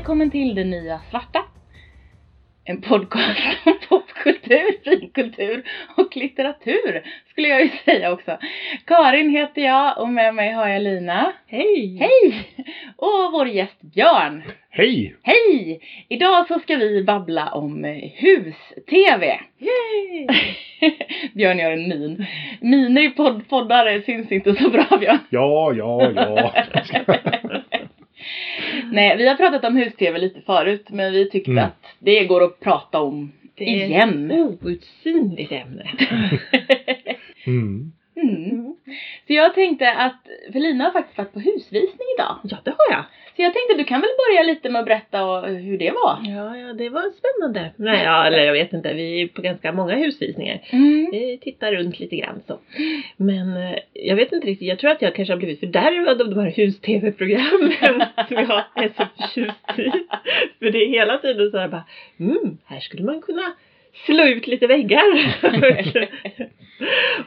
välkommen till Det Nya Svarta. En podcast om popkultur, finkultur och litteratur skulle jag ju säga också. Karin heter jag och med mig har jag Lina. Hej! Hej! Och vår gäst Björn. Hej! Hej! Idag så ska vi babbla om eh, hus-tv. Yay! Björn gör en min. Miner i podd poddare syns inte så bra Björn. Ja, ja, ja. Nej, vi har pratat om hus-tv lite förut men vi tyckte Mm. att det går att prata om Det är igen. ett outsinligt ämne. Mm. Mm. Så jag tänkte att, för Lina har faktiskt varit på husvisning idag. Ja, det har jag. Så jag tänkte du kan väl börja lite med att berätta och- hur det var? Ja, ja, det var spännande. Nej, ja, eller jag vet inte. Vi är på ganska många husvisningar. Mm. Vi tittar runt lite grann så. Men eh, jag vet inte riktigt. Jag tror att jag kanske har blivit fördärvad av de här hus-tv-programmen som jag är så förtjust i. För det är hela tiden så här bara, mm, här skulle man kunna slå ut lite väggar.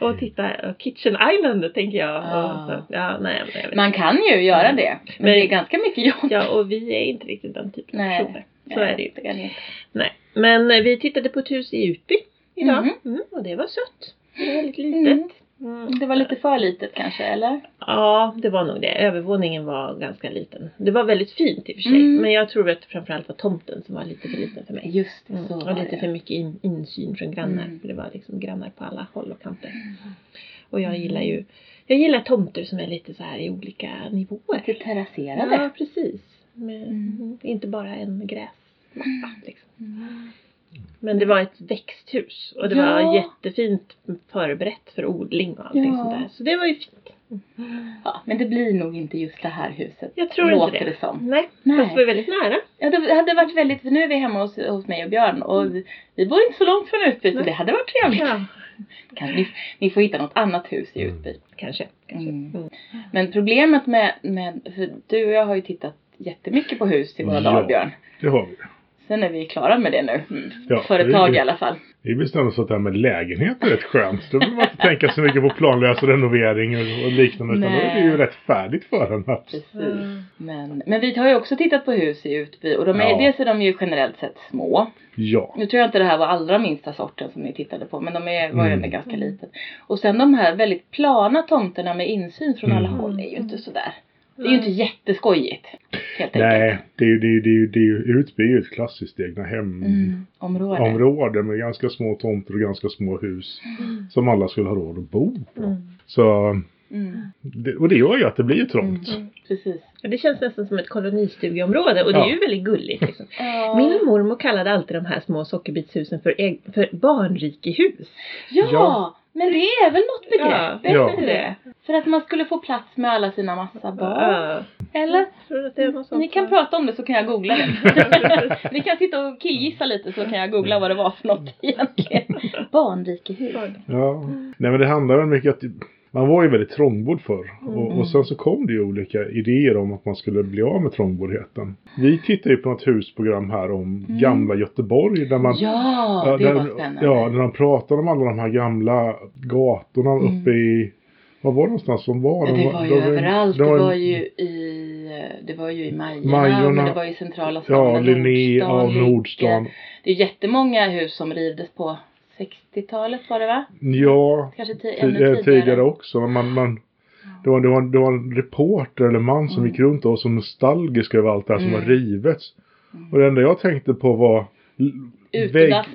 och titta, Kitchen Island tänker jag. Ah. Så, ja, nej, vet Man kan ju göra det. Men, Men- det är ganska mycket jobb. Ja, och vi är inte riktigt den typen av Nej. personer. Så är det ju. Det är det inte. Nej. Men eh, vi tittade på ett hus i Utby idag. Mhm. Mm, och det var sött. Det var väldigt litet. Mm. Mm. Det var lite för litet kanske, eller? Ja, det var nog det. Övervåningen var ganska liten. Det var väldigt fint i och för sig. Mm. Men jag tror att framförallt var tomten som var lite för liten för mig. Just det, Mm. så Och var lite det. för mycket in, insyn från grannar. Mm. För det var liksom grannar på alla håll och kanter. Och jag gillar ju Jag gillar tomter som är lite så här i olika nivåer. Lite terrasserade. Ja, precis. Med, Mm. Inte bara en gräsmatta. Liksom. Mm. Men det var ett växthus och det Ja. var jättefint förberett för odling och allting Ja. sånt där. Så det var ju fint. Ja, men det blir nog inte just det här huset. Jag tror Låter inte det. det som. Nej, Nej. fast det var väldigt nära. Ja, det hade varit väldigt, för nu är vi hemma hos, hos mig och Björn och vi, vi bor inte så långt från Utby så det hade varit trevligt. Ja, Kanske ni, ni får hitta något annat hus i Mm. Utby. kanske. kanske. Mm. Mm. Men problemet med, med, för du och jag har ju tittat jättemycket på hus i våra Ja. dagar Björn. Det har vi. Sen är vi klara med det nu. Mm. Ja, för ett tag i alla fall. Vi bestämde oss för att det här med lägenhet är rätt skönt. Då behöver man inte tänka så mycket på planlös renovering och och liknande. Utan då är det ju Nej. rätt färdigt för en. att- Precis. Mm. Men, men vi har ju också tittat på hus i Utby och de är, Ja. dels är de ju generellt sett små. Ja. Nu tror jag inte det här var allra minsta sorten som ni tittade på men de är, var ju Mm. ändå ganska litet. Och sen de här väldigt plana tomterna med insyn från alla Mm. håll är ju inte sådär. Det är ju inte jätteskojigt. Helt Nej, det är ju, det är det är det är ju Utby är ju ett klassiskt egna hem Mm, område. område med ganska små tomter och ganska små hus. Som alla skulle ha råd att bo på. Mm. Så, Mm. det, och det gör ju att det blir trångt. Mm. Precis. Och Det känns nästan som ett kolonistugeområde och det är Ja. ju väldigt gulligt. Liksom. Ja. Min mormor kallade alltid de här små sockerbitshusen för, för barnrikehus. Ja, Ja. Men det är väl något begrepp? Ja. Ja. det? För att man skulle få plats med alla sina massa barn. Ja. Eller? Ni kan prata om det så kan jag googla det. Ni kan sitta och killgissa lite så kan jag googla vad det var för något egentligen. Barnrikehus. Ja. Nej men det handlar väl mycket att man var ju väldigt trångbodd förr. Mm. Och, och sen så kom det ju olika idéer om att man skulle bli av med trångboddheten. Vi tittar ju på något husprogram här om Mm. gamla Göteborg. Där man, Ja, ja, det där, var spännande. Ja, när de pratar om alla de här gamla gatorna Mm. uppe i... Var var det någonstans de var? De det var ju de överallt. de Det var ju i, det var ju i Majorna, Majorna. men det var i centrala Ja, staden. Linné, ja, Nordstan, Nordstan. Lycke. Det är jättemånga hus som rivdes på 60-talet var det va? Ja, Kanske ti- ti- ännu eh, tidigare. tidigare också. Man, man, det, var, det, var, det var en reporter eller man som Mm. gick runt och var så nostalgisk över allt det här som Mm. har rivits. Mm. Och det enda jag tänkte på var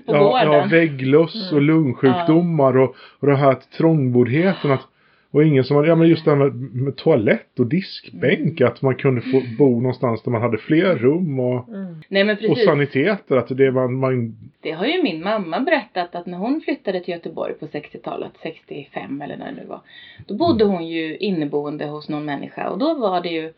på ja, ja, vägglöss och Mm. lungsjukdomar och, och det här trångboddheten. Att, och ingen som hade, ja men just det här med, med toalett och diskbänk. Mm. Att man kunde få bo någonstans där man hade fler rum och, Mm. Nej och saniteter. Att det man, man Det har ju min mamma berättat att när hon flyttade till Göteborg på 60-talet, 65 eller när det nu var. Då bodde hon ju inneboende hos någon människa och då var det ju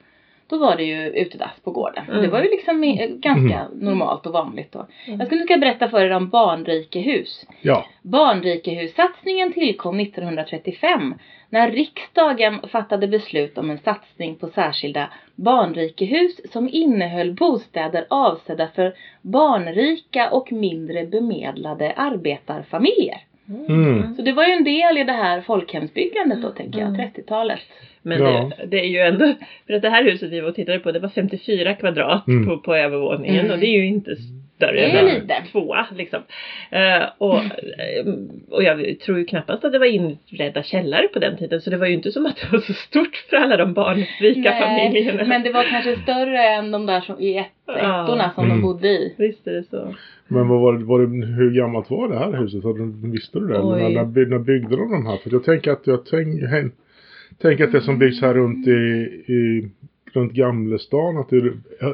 då var det ju utedass på gården. Och Det Mm. var ju liksom eh, ganska normalt och vanligt då. Jag skulle ska berätta för er om barnrikehus. ja. Barnrikehussatsningen tillkom 1935 när riksdagen fattade beslut om en satsning på särskilda barnrikehus som innehöll bostäder avsedda för barnrika och mindre bemedlade arbetarfamiljer. Mm. Så det var ju en del i det här folkhemsbyggandet då tänker jag, Mm. 30-talet. Men Ja. det, det är ju ändå, för att det här huset vi var och tittade på det var 54 kvadrat Mm. på, på övervåningen Mm. och det är ju inte större än en tvåa liksom. Eh, och, eh, och jag tror ju knappast att det var inredda källare på den tiden så det var ju inte som att det var så stort för alla de barnrika familjerna. men det var kanske större än de där som, i ett, Ja. ettorna som Mm. de bodde i. Visst är det så. Men vad var det, var det, hur gammalt var det här huset? Har du- Visste du det? När, när, by- när byggde de de här? För jag tänker att, jag tänk, tänker att det som byggs här runt i, i runt Gamlestan att det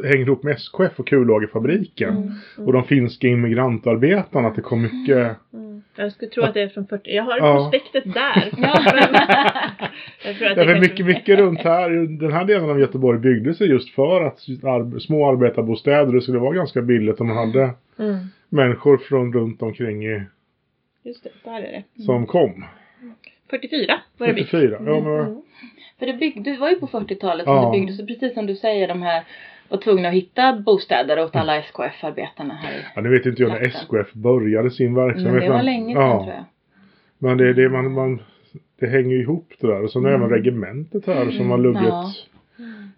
hänger ihop med SKF och kullagerfabriken. Mm. Och de finska immigrantarbetarna, att det kom mycket Mm. Jag skulle tro att det är från 40, jag har Ja. prospektet där. Ja. jag tror att Därför kanske- mycket, mycket runt här, den här delen av Göteborg byggdes ju just för att små arbetarbostäder, det skulle vara ganska billigt om man hade Mm. människor från runt omkring i, Just det, där är det. som kom. 44 var det byggt. 44. Ja, men, Mm. För det, byggde, det var ju på 40-talet som Ja. det byggdes, precis som du säger, de här var tvungna att hitta bostäder åt alla SKF-arbetarna här i. ja, nu vet inte jag när. SKF började sin verksamhet. Men det var länge sedan ja, tror jag. Men det, det, man, man, det hänger ju ihop det där. Och sen även regementet här som har luggit Ja.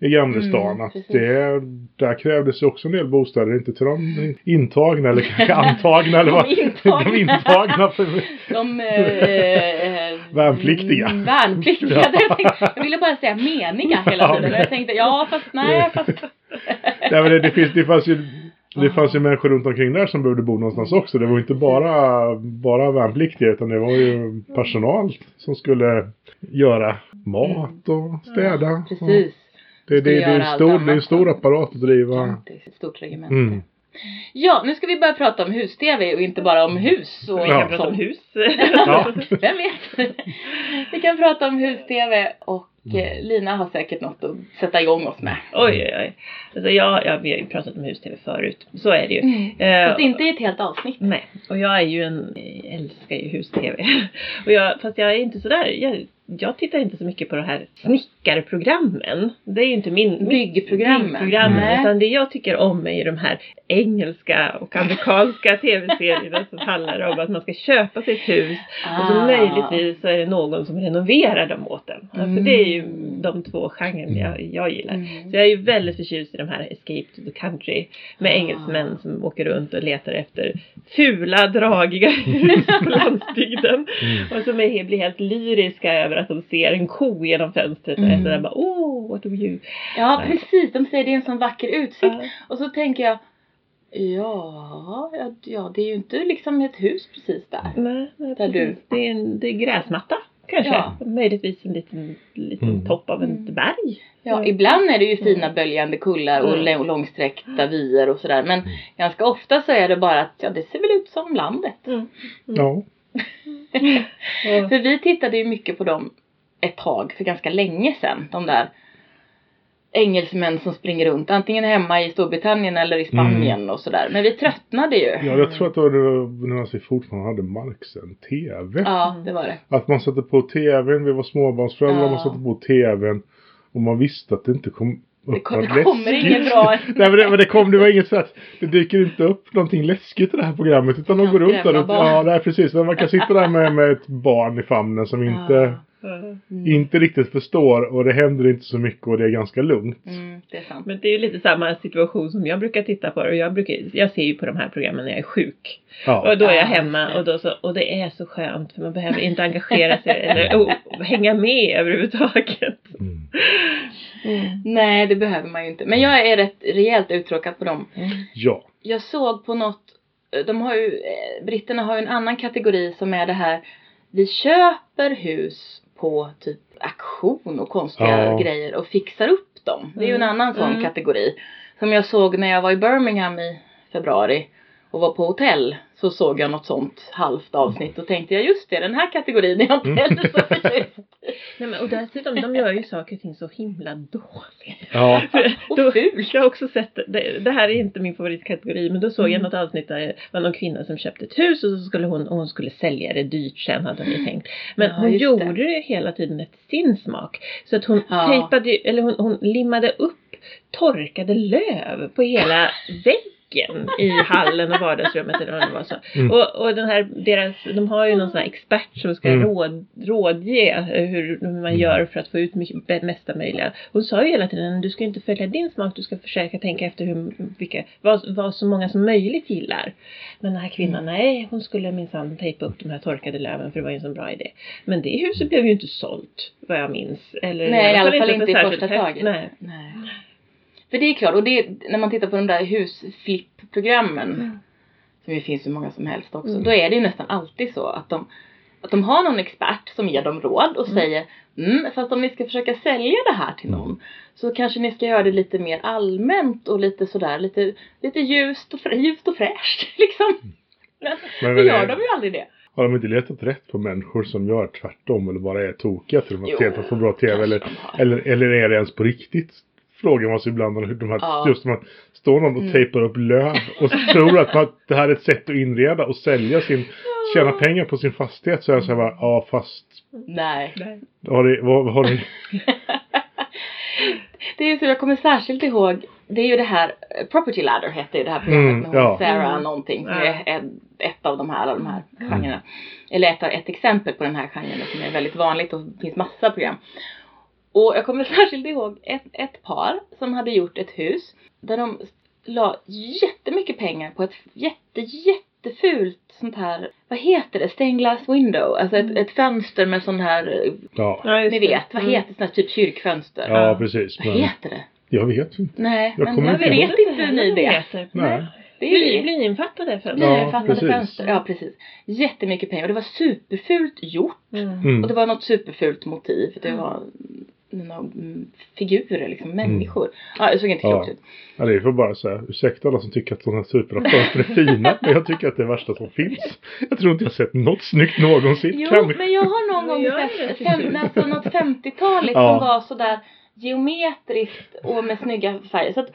I Gamlestan. Mm, att det, där krävdes också en del bostäder. Inte till de intagna eller kanske antagna. eller vad, De intagna. de intagna. För, De eh, eh, Värnpliktiga. mm, Värnpliktiga. Ja. Jag, ville bara säga meniga hela tiden. Och jag tänkte ja fast nej fast. nej, men det, det, finns, det fanns ju det fanns ju människor runt omkring där som behövde bo någonstans också. Det var inte bara, bara värnpliktiga utan det var ju personal som skulle göra mat och städa. Precis. Det, det, det, är stor, det är en stor apparat att driva. Ett stort regemente. Mm. Ja, nu ska vi börja prata om hus-tv och inte bara om hus. Och Vi Ja. kan prata om hus. Vem vet? Vi kan prata om hus-tv och Mm. eh, Lina har säkert något att sätta igång oss med. Oj, oj, oj. Alltså jag, jag, vi har ju pratat om hus-tv förut. Så är det ju. Eh, Fast inte i ett helt avsnitt. Nej, och jag är ju en, jag älskar ju hus-tv. Och jag, fast jag är inte sådär, jag, jag tittar inte så mycket på de här snickarprogrammen. Det är ju inte min... Byggprogrammen. byggprogrammen, Nej. utan det jag tycker om är ju de här engelska och amerikanska tv-serierna som handlar om att man ska köpa sig ett hus och så Ah. möjligtvis så är det någon som renoverar dem åt en. Alltså det är ju Mm. de två genrer jag, jag gillar. Mm. Så jag är ju väldigt förtjust i de här Escape to the Country med Ah. engelsmän som åker runt och letar efter fula, dragiga hus på landsbygden. Mm. Och som är, blir helt lyriska över att de ser en ko genom fönstret och är Mm. sådär bara oh, what do you? Ja, precis. De säger det är en sån vacker utsikt. Ja. Och så tänker jag, ja, ja, ja, det är ju inte liksom ett hus precis där. Nej, nej Där du-. Det, är en, det är gräsmatta kanske. Ja. Möjligtvis en liten, liten Mm. topp av ett Mm. berg. Ja, ibland är det ju fina böljande kullar och Mm. lång- långsträckta vyer och sådär. Men ganska ofta så är det bara att, ja, det ser väl ut som landet. Mm. Ja. För vi tittade ju mycket på dem ett tag, för ganska länge sedan. De där engelsmän som springer runt, antingen hemma i Storbritannien eller i Spanien och sådär. Men vi tröttnade ju. ja, jag tror att det var när vi fortfarande hade marksänd TV. Ja, det var det. Att man satte på TVn, vi var småbarnsföräldrar, Ja. man satte på TVn och man visste att det inte kom upp Det, kom, något det kommer läskigt. ingen bra. Nej men det, men det kom, det var inget så att det dyker inte upp någonting läskigt i det här programmet utan de går runt där och. Ja, nej precis. Man kan sitta där med, med ett barn i famnen som inte, Mm. inte riktigt förstår och det händer inte så mycket och det är ganska lugnt. Mm, det är sant. Men det är ju lite samma situation som jag brukar titta på. Och jag, brukar, jag ser ju på de här programmen när jag är sjuk. Ja. Och då är jag Ja, hemma och, då så, och det är så skönt för man behöver inte engagera sig eller oh, hänga med överhuvudtaget. Mm. Nej, det behöver man ju inte. Men jag är rätt rejält uttråkad på dem. Ja. Jag såg på något, de har ju, eh, britterna har ju en annan kategori som är det här, vi köper hus på typ auktion och konstiga Ja. grejer och fixar upp dem. Det är ju en Mm. annan sån Mm. kategori. Som jag såg när jag var i Birmingham i februari och var på hotell så såg jag något sånt halvt avsnitt och tänkte jag just det, den här kategorin är jag inte heller så förtjust i. Nej, men, och dessutom, de gör ju saker och ting så himla dåligt. Ja. Och Då- fult. Jag har också sett, det, det här är inte min favoritkategori, men då såg jag Mm. något avsnitt där det var någon kvinna som köpte ett hus och så skulle hon, och hon skulle sälja det dyrt sen hade hon ju tänkt. Men Ja, hon gjorde det. det. hela tiden efter sin smak. Så att hon Ja. tejpade, eller hon, hon limmade upp torkade löv på hela väggen. Köken i hallen och vardagsrummet eller vad det var så. Mm. Och, och den här, deras, de har ju någon sån här expert som ska Mm. råd, rådge hur, hur man gör för att få ut mycket, mesta möjliga. Hon sa ju hela tiden, du ska inte följa din smak, du ska försöka tänka efter hur, vilka, vad, vad så många som möjligt gillar. Men den här kvinnan, nej, hon skulle minsann tejpa upp de här torkade löven för det var ju en så bra idé. Men det huset blev ju inte sålt, vad jag minns. Eller Nej, i alla fall inte för i första taget. Nej. Nej. För det är klart, och det, när man tittar på de där husflippprogrammen, Mm. som ju finns hur många som helst också, Mm. då är det ju nästan alltid så att de, att de har någon expert som ger dem råd och Mm. säger mm, fast om ni ska försöka sälja det här till någon så kanske ni ska göra det lite mer allmänt och lite sådär, lite, lite ljust och, frä, ljust och fräscht liksom. Men Men så gör det- de ju aldrig det. Har de inte letat rätt på människor som gör tvärtom eller bara är tokiga att tv för att få bra tv eller, de har. eller, eller är det ens på riktigt? Frågar man sig ibland om hur de här, Ja. just när man står någon och Mm. tejpar upp löv och tror att man, det här är ett sätt att inreda och sälja sin, tjäna pengar på sin fastighet så är jag så här bara, ja fast, Nej. Har det, vad, har det, Det är ju så, jag kommer särskilt ihåg, det är ju det här, Property Ladder hette ju det här programmet Mm, med ja. Sarah Mm. någonting som är ett, ett av de här, alla de här genrerna. Eller ett, ett exempel på den här genren som är väldigt vanligt och det finns massa program. Och jag kommer särskilt ihåg ett, ett par som hade gjort ett hus där de la jättemycket pengar på ett jätte, jättefult sånt här, vad heter det, stained glass window, alltså ett, ett fönster med sån här, ja, ni vet, vad Mm. heter sånt här typ kyrkfönster? ja precis. Vad Men heter det? jag vet inte. Nej, Jag men jag ihåg. vet inte ni det. Nej. Det är Bly, ju blyinfattade fönster. Ja, precis. fönster. Ja, precis. Jättemycket pengar. Och det var superfult gjort. Mm. Mm. Och det var något superfult motiv. Det Mm. var några mm, figurer, liksom människor. Ja, det såg inte Ja. klokt ut. Ja, det är för bara säga, ursäkta alla som tycker att sådana här superfönster är fina, men jag tycker att det är värsta som finns. Jag tror inte jag har sett något snyggt någonsin. Jo, Kanske. men jag har någon gång sett fem, alltså något 50-taligt Ja. som var sådär geometriskt och med snygga färger. Så att,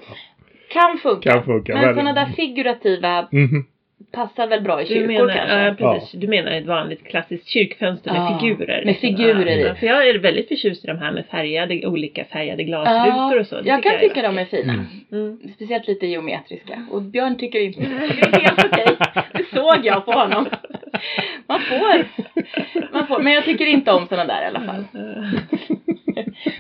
kan funka. Kan funka, Men sådana där figurativa Mhm. Passar väl bra i Du kyrkor menar, kanske. ja, precis. du menar ett vanligt klassiskt kyrkfönster med Ja, figurer? med liksom. figurer i. Ja, för jag är väldigt förtjust i de här med färgade, olika färgade glasrutor och så. Det jag kan är tycka de är fina. Mm. Mm. Speciellt lite geometriska. Och Björn tycker inte det. Det är helt okej. Det såg jag på honom. Man får. Man får. Men jag tycker inte om sådana där i alla fall.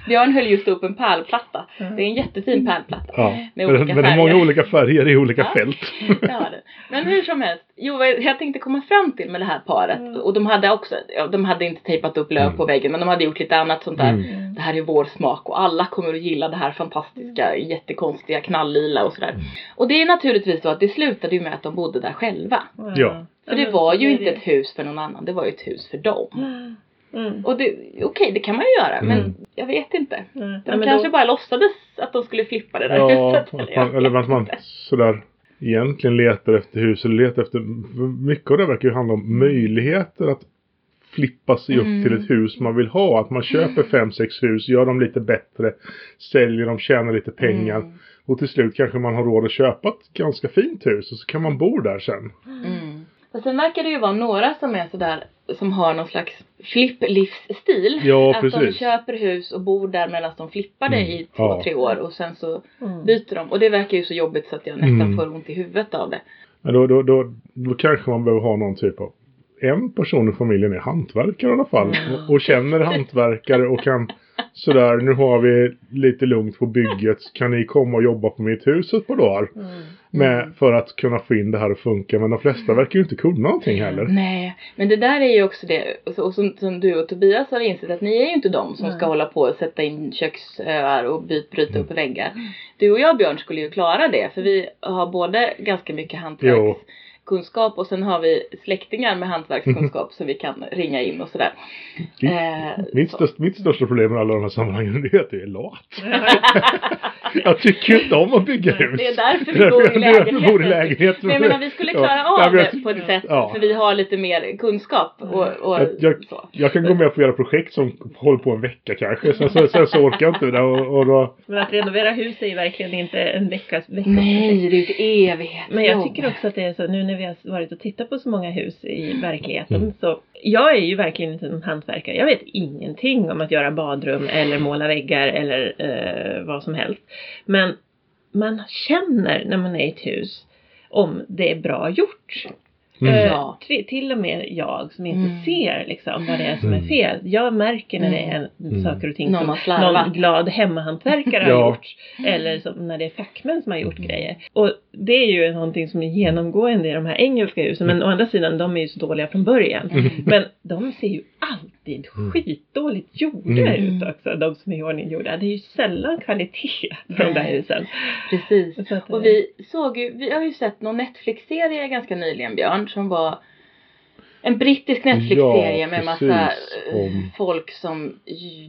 Björn höll just upp en pärlplatta. Det är en jättefin pärlplatta. Ja. Med Men, olika men det är många olika färger i olika Ja. fält. Ja, det. Men hur som helst. Jo, jag tänkte komma fram till med det här paret. Mm. Och de hade också, de hade inte tejpat upp löv Mm. på väggen. Men de hade gjort lite annat sånt där. Mm. Det här är vår smak och alla kommer att gilla det här fantastiska, jättekonstiga knalllila och sådär. Mm. Och det är naturligtvis så att det slutade ju med att de bodde där själva. Ja. För det var ju inte ett hus för någon annan, det var ju ett hus för dem. Mm. Och det, okej det kan man ju göra men Mm. jag vet inte. Mm. De Ja, men kanske då, bara låtsades att de skulle flippa det där Ja, huset. att jag man, eller att man sådär egentligen letar efter hus eller letar efter, mycket av det verkar ju handla om möjligheter att flippa sig upp Mm. till ett hus man vill ha. Att man köper fem, sex hus, gör dem lite bättre, säljer dem, tjänar lite pengar. Mm. Och till slut kanske man har råd att köpa ett ganska fint hus och så kan man bo där sen. Och sen verkar det ju vara några som är sådär, som har någon slags flipplivsstil. Ja, att de precis. köper hus och bor där medan de flippar det Mm. i två, Ja. tre år och sen så mm. byter de. Och det verkar ju så jobbigt så att jag nästan Mm. får ont i huvudet av det. Men då, då, då, då kanske man behöver ha någon typ av en person i familjen är hantverkare i alla fall. Mm. Och, och känner hantverkare och kan sådär, nu har vi lite lugnt på bygget. Kan ni komma och jobba på mitt hus ett par dagar? Mm. Med, för att kunna få in det här att funka. Men de flesta verkar ju inte kunna någonting heller. Nej, men det där är ju också det, och, så, och som, som du och Tobias har insett att ni är ju inte de som ska Nej. hålla på och sätta in köksöar och byt, bryta upp väggar. Du och jag Björn skulle ju klara det för vi har både ganska mycket hantverkskunskap och sen har vi släktingar med hantverkskunskap som vi kan ringa in och sådär. Mitt, Eh, mitt, så. största, mitt största problem med alla de här sammanhangen det är att jag är lat. Jag tycker inte om att bygga hus. Det är därför vi bor i lägenhet. bor i lägenhet. Men jag menar vi skulle klara Ja, av det på ett sätt Ja. för vi har lite mer kunskap och, och Jag, jag, så. jag kan gå med på att göra projekt som håller på en vecka kanske. Sen, sen, sen så orkar jag inte det. Och, och då, Men att renovera hus är ju verkligen inte en veckas, veckas Nej, det är ju ett evighetsjobb. Men jag tycker också att det är så nu när vi har varit och tittat på så många hus i verkligheten Mm. så jag är ju verkligen inte en hantverkare. Jag vet ingenting om att göra badrum eller måla väggar eller eh, vad som helst. Men man känner när man är i ett hus om det är bra gjort. Mm. Eh, Ja. tri- till och med jag som inte Mm. ser liksom, vad det är som är Mm. fel. Jag märker när det är en, Mm. saker och ting Någon som har slarvat. någon glad hemmahantverkare har Ja. gjort. Eller som när det är fackmän som har gjort grejer. Och det är ju någonting som är genomgående i de här engelska husen. Men å andra sidan, de är ju så dåliga från början. Mm. Men de ser ju alltid Mm. skitdåligt gjorda Mm. ut också. De som är iordninggjorda. Det är ju sällan kvalitet på de där husen. Precis. Så att, eh, Och vi såg ju, vi har ju sett någon Netflix-serie ganska nyligen Björn som var en brittisk Netflix-serie Ja, med massa eh, Om- folk som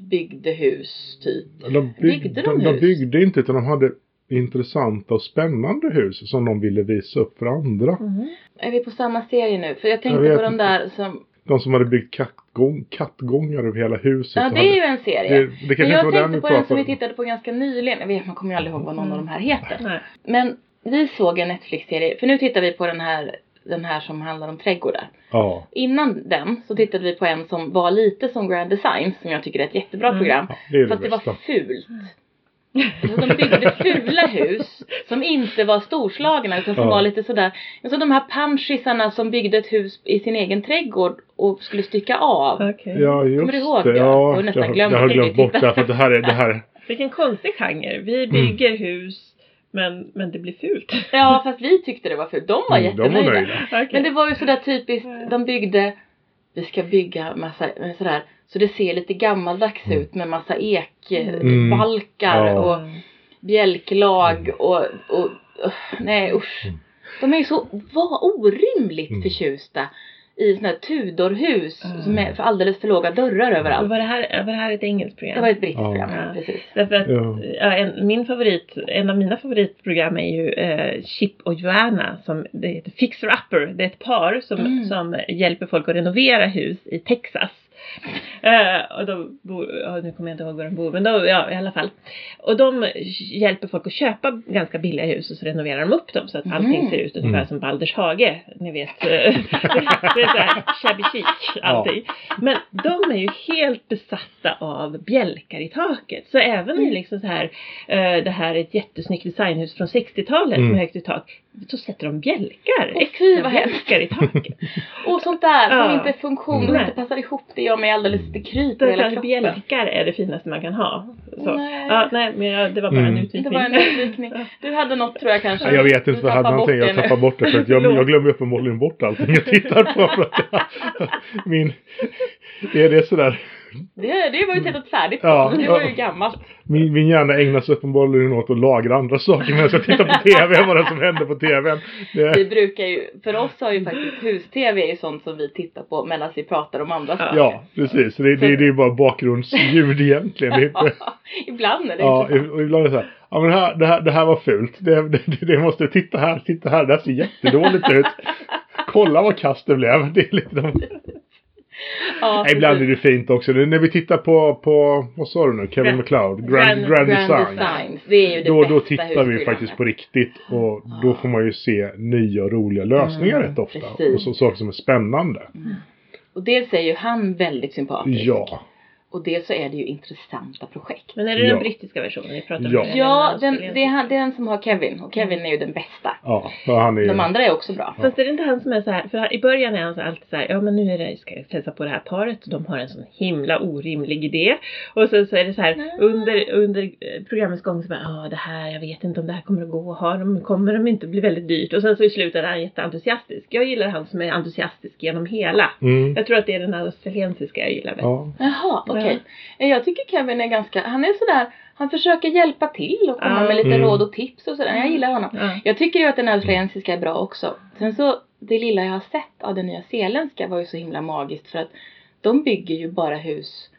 byggde hus typ. De, bygg, Byggde de, de de hus? byggde inte utan de hade intressanta och spännande hus som de ville visa upp för andra. Mhm. Är vi på samma serie nu? För jag tänkte Jag på de där som, De som hade byggt kattgång, kattgångar över hela huset. ja det är ju en serie. det, det Men jag tänkte vi på den som vi tittade på ganska nyligen. Jag vet, man kommer ju aldrig ihåg vad någon av de här heter. Nej. Men vi såg en Netflix-serie, för nu tittar vi på den här, den här som handlar om trädgårdar. Ja, Innan den så tittade vi på en som var lite som Grand Design som jag tycker är ett jättebra Mm. program. ja, det är det Fast det var bästa. fult. Alltså de byggde fula hus som inte var storslagna utan som Ja. var lite sådär. Så de här panschisarna som byggde ett hus i sin egen trädgård och skulle stycka av. Okej. Ja, just Kommer du ihåg det. det? Ja, nästan jag, glömt jag har det, glömt bort det för att det här är, det här Vilken konstig genre. Vi bygger hus men, men det blir fult. Ja fast vi tyckte det var fult. De var Mm, de var jättenöjda. nöjda. Okej. Men det var ju sådär typiskt. De byggde. Vi ska bygga massa sådär. Så det ser lite gammaldags Mm. ut med massa Mm. ekbalkar Ja. och bjälklag och, och uh, nej usch. De är ju så var orimligt Mm. förtjusta i sådana här Tudorhus Mm. som är för alldeles för låga dörrar överallt. Var det, här, var det här ett engelskt program? Det var ett brittiskt Ja. program, Ja. precis. Därför att ja, en, min favorit, en av mina favoritprogram är ju eh, Chip och Joanna som det heter Fixer Upper. Det är ett par som, Mm. som hjälper folk att renovera hus i Texas. Eh, och de bor, ja, nu kommer jag inte ihåg var de bor, men då, ja i alla fall. Och de hjälper folk att köpa ganska billiga hus och så renoverar de upp dem så att allting Mm. ser ut ungefär Mm. som Balders hage. Ni vet, eh, det är såhär shabby chic allting. Men de är ju helt besatta av bjälkar i taket. Så även Mm. i liksom så här, eh, det här är ett jättesnyggt designhus från 60-talet Mm. med högt i tak. Så sätter de bjälkar, fy, extra vad bjälkar i taket. Och sånt där som Ja. inte är funktion Nej. inte passar ihop. Det gör mig alldeles, det kryper i hela kroppen. bjälkar är det finaste man kan ha. Så. Nej. Ja, nej, men jag, det var bara en Mm. utvikning. Det var en utvikning. Du hade något tror jag kanske. Ja, jag vet inte vad jag hade någonting. Jag tappar bort det för att jag, jag glömmer uppenbarligen bort allting jag tittar på. För att jag, min, är det sådär, Det, det var ju tittat färdigt på. Ja, det var ju gammalt. min, min hjärna ägnar sig uppenbarligen åt att lagra andra saker medan jag tittar på tv vad det som händer på tv. Vi Det, brukar ju, för oss har ju faktiskt hus-tv är sånt som vi tittar på medan vi pratar om andra saker. ja, precis. Det, det, det är bara bakgrundsljud egentligen. Inte, Ibland är det ja, och ibland är det så här. Ja men det här, det här, det här var fult. Det, det, det måste, titta här, titta här. Det här ser jättedåligt ut. Kolla vad kast det blev. Det är lite de, Ja, ibland är det fint också. Det- När vi tittar på, på vad sa du nu? Kevin Grand- McLeod? Grand, Grand- Grand, Grand Design. Designs. Det är ju det Då, bästa då tittar vi faktiskt på riktigt och då får man ju se nya och roliga lösningar Mm, rätt ofta. precis. Och så, saker som är spännande. Och dels är ju han väldigt sympatisk. Ja. Och dels så är det ju intressanta projekt. Men är det Ja. den brittiska versionen vi pratar om? Ja. Ja, den, det, är han, det är han som har Kevin. Och Kevin är ju den bästa. Ja, han är De andra är också bra. Fast är det inte han som är så här, för i början är han så alltid så här, ja men nu är det, ska jag hälsa på det här paret och de har en sån himla orimlig idé. Och sen så är det så här Nej. under, under eh, programmets gång så bara, ja det här, jag vet inte om det här kommer att gå, har de, kommer de inte bli väldigt dyrt? Och sen så i slutet är han jätteentusiastisk. Jag gillar han som är entusiastisk genom hela. Mm. Jag tror att det är den australiensiska jag gillar bäst. Ja. Jaha, okej. Jag tycker Kevin är ganska, han är sådär, han försöker hjälpa till och komma med lite Mm. råd och tips och sådär. Jag gillar honom. Ja. Jag tycker ju att den australiensiska är bra också. Sen så, det lilla jag har sett av den nya zeeländska var ju så himla magiskt för att de bygger ju bara hus.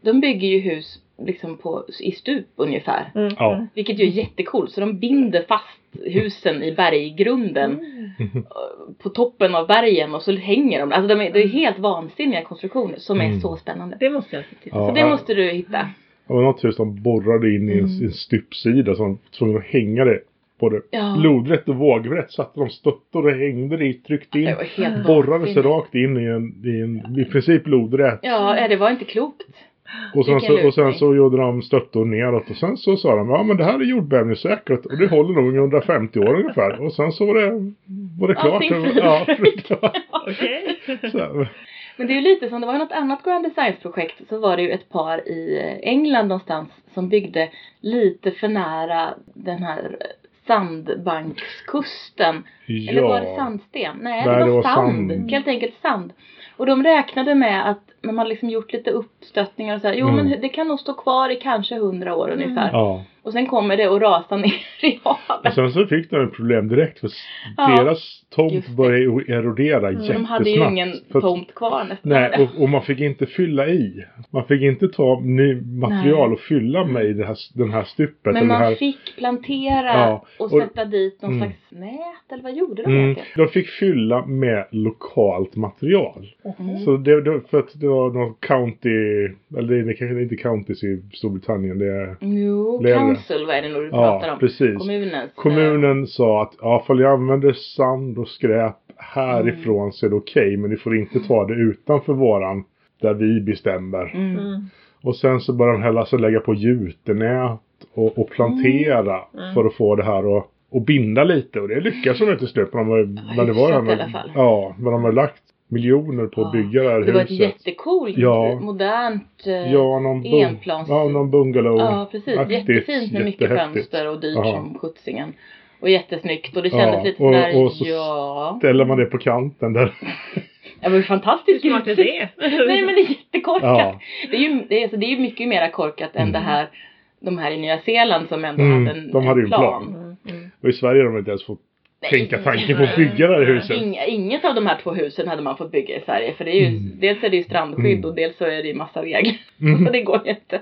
De bygger ju hus liksom på, i stup ungefär. Mm. Vilket ju är jättecoolt. Så de binder fast husen i berggrunden Mm. på toppen av bergen och så hänger de. Alltså de är, det är helt vansinniga konstruktioner som är Mm. så spännande. Det måste jag till. Ja. Så det måste du hitta. Det var något hus de borrade in i en, Mm. en stupsida så de tvungna att hänga det både Ja. lodrätt och vågrätt. Satte de stöttor och hängde dit, tryckte Det in. var helt Borrade sig rakt in i en, i en i princip lodrätt. Ja, det var inte klokt. Och sen, så, och sen så gjorde de stöttor neråt och sen så sa de ja men det här är jordbävningssäkert och det håller nog i 150 år ungefär. Och sen så var det, var det klart. Ja, Okej. Men det är ju lite som, det var ju något annat Grand Designs-projekt så var det ju ett par i England någonstans som byggde lite för nära den här sandbankskusten. Eller var det ja. sandsten? Nej, Nej, det, var det var sand. sand. Helt enkelt sand. Och de räknade med att man har liksom gjort lite uppstöttningar och så här. Jo Mm. men det kan nog stå kvar i kanske hundra år ungefär. Ja. Och sen kommer det och rasar ner i Och havet. sen så fick de ett problem direkt för Ja, deras tomt började erodera jättesnabbt. De hade ju ingen tomt kvar nästan. Nej, och, och man fick inte fylla i. Man fick inte ta ny material och fylla med i det här, den här stupet. Men man här, fick plantera Ja, och och- sätta dit någon Mm. slags nät eller vad gjorde de mm, de fick fylla med lokalt material. Mm. Så det, det, för att det var någon county, eller det är kanske inte counties i Storbritannien. Det är, Jo. Council vad är det nog du pratar om? precis. Kommunens. Kommunen sa att ja, för jag använder sand och skräp härifrån Mm. så är det okej. men ni får inte ta det utanför våran, där vi bestämmer. eh, Mm. Mm. Och sen så började de hälla så lägga på jutenät och, och plantera Mm. för att få det här att och binda lite. Och det lyckas de till slut. Men, de, var- men det var i alla fall. Ja, men de har lagt miljoner på att Ja, bygga det här Det var ett huset. jättecoolt, Ja. modernt eh, Ja, någon, enplans. ja, någon bungalow. Ja, precis. Aktigt, Jättefint med mycket fönster och dyrt Ja. som sjuttsingen. Och jättesnyggt och det Ja, kändes lite och- sådär, och så ja. Ställer man det på kanten där. Det var ju fantastiskt Hur smart är det? Nej men det är jättekorkat. Ja. Det, är ju, det, är, så det är mycket mer korkat än Mm. det här, de här i Nya Zeeland som ändå Mm, hade en, de hade ju en plan. Mm, mm. Och i Sverige har de inte ens fått Nej. tänka tanken på att bygga det här huset. Inga, inget av de här två husen hade man fått bygga i Sverige för det är ju, Mm. dels är det ju strandskydd Mm. och dels så är det ju massa regler. Mm. Så det går ju inte.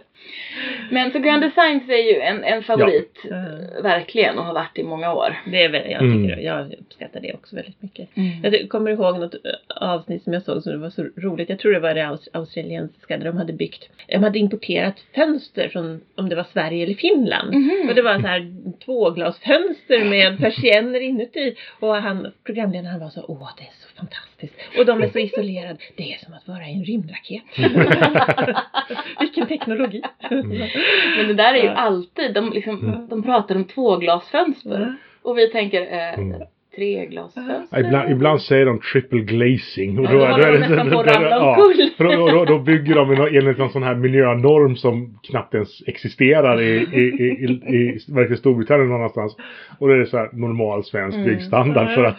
Men så Grand Designs är ju en, en favorit, Ja. eh, verkligen, och har varit i många år. Det är väl, jag, Mm. tycker, jag uppskattar det också väldigt mycket. Jag ty- kommer ihåg något eh, avsnitt som jag såg som var så roligt. Jag tror det var det aus- australiensiska där de hade byggt. De hade importerat fönster från om det var Sverige eller Finland. Mhm. Och det var så här tvåglasfönster med persienner inuti. Och han, programledaren han var så åh det är så fantastiskt. Och de är så isolerade. Det är som att vara i en rymdraket. Vilken teknologi. Men det där är ju Ja. alltid, de, liksom, Mm. de pratar om tvåglasfönster. Ja. Och vi tänker eh, Mm. treglasfönster. Ibland, ibland säger de triple glazing. Och Ja, då håller de nästan på att ramla ja, omkull. för då, då, då bygger de en- enligt någon sån här miljönorm som knappt ens existerar i, i, i, i, i Storbritannien någonstans. Och det är så här normal svensk Mm. byggstandard för att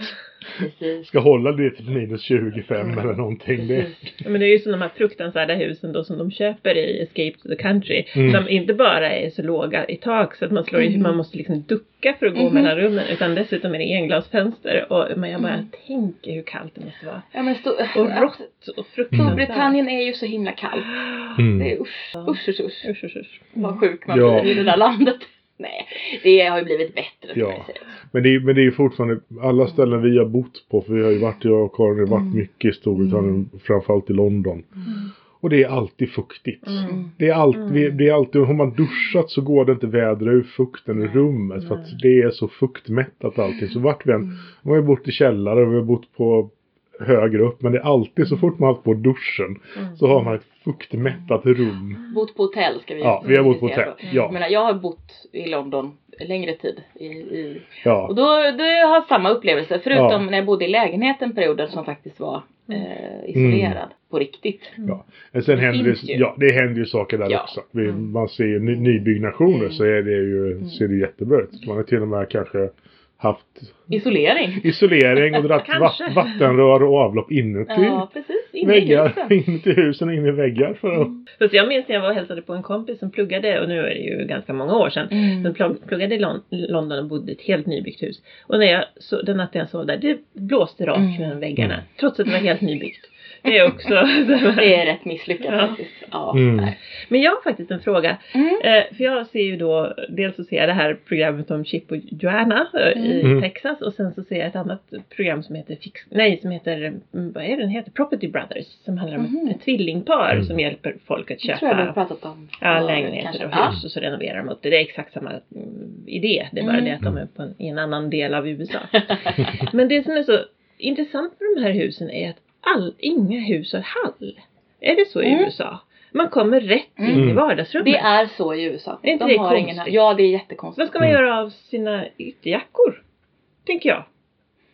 Precis. ska hålla det till minus 25 eller någonting. Det. Ja, men det är ju som de här fruktansvärda husen då som de köper i Escape to the Country. Mm. Som inte bara är så låga i tak så att man slår i, Mm. man måste liksom ducka för att gå Mhm. mellan rummen. Utan dessutom är det englasfönster. Och men jag bara Mm. tänker hur kallt det måste vara. Ja men Och rått och fruktansvärt. Storbritannien är ju så himla kallt. mm. Det är usch, usch, usch, usch. Usch, usch, usch. Vad sjuk man Ja. blir i det där landet. Nej, det har ju blivit bättre Ja. Men det, är, men det är ju fortfarande alla ställen vi har bott på. För vi har ju varit, jag och Karin har varit Mm. mycket i Storbritannien. Framförallt i London. Och det är alltid fuktigt. Mm. Det är, allt, Mm. vi- det är alltid, har man duschat så går det inte vädra ur fukten i rummet. För att det är så fuktmättat allting. Så vart vi än, Mm. vi har bott i källare, vi har bott på högre upp. Men det är alltid så fort man har haft på duschen Mm. så har man ett fuktmättat rum. Bott på hotell ska vi Ja, vi har bott på hotell. då. Jag Ja, menar, jag har bott i London längre tid. I, i, och ja. då, då har jag samma upplevelse. Förutom Ja. när jag bodde i lägenhet en period som faktiskt var eh, isolerad. På riktigt. ja. Men sen Det händer det, ju. ja, det händer ju saker där Ja. också. Vi, Mm. Man ser ju ny, nybyggnationer Mm. så är det ju, ser det jättebra ut. Man har till och med kanske haft Isolering. isolering och va- vattenrör och avlopp inuti. Ja, precis. Inne i väggar, husen. inuti husen och in i väggar för att... Fast jag minns när jag var och hälsade på en kompis som pluggade och nu är det ju ganska många år sedan. Mm. Som plugg- pluggade i Lon- London och bodde i ett helt nybyggt hus. Och när jag, så, den natten jag sov där, det blåste rakt Mm. mellan väggarna. Mm. Trots att det var helt nybyggt. Det är också... Det är rätt misslyckat Ja. faktiskt. Ja. Mm. Men jag har faktiskt en fråga. Mm. Eh, för jag ser ju då, dels så ser jag det här programmet om Chip och Joanna eh, i Mm. Texas och sen så ser jag ett annat program som heter Fix, nej som heter, mm, vad är det den heter? Property Brothers. Som handlar om ett tvillingpar Mm. som hjälper folk att Det tror jag vi har köpa pratat om. Ja, lägenheter och Ja. hus och så renoverar de upp det. Det är exakt samma mm, idé. Det är bara Mm. det att de är på en, i en annan del av USA. Men det som är så intressant med de här husen är att all, inga hus har hall. Är det så i Mm. USA? Man kommer rätt in Mm. i vardagsrummet. Det är så i USA. Är inte De det har ingen konstigt? här. Ja, det är jättekonstigt. Vad ska man Mm. göra av sina ytterjackor? Tänker jag.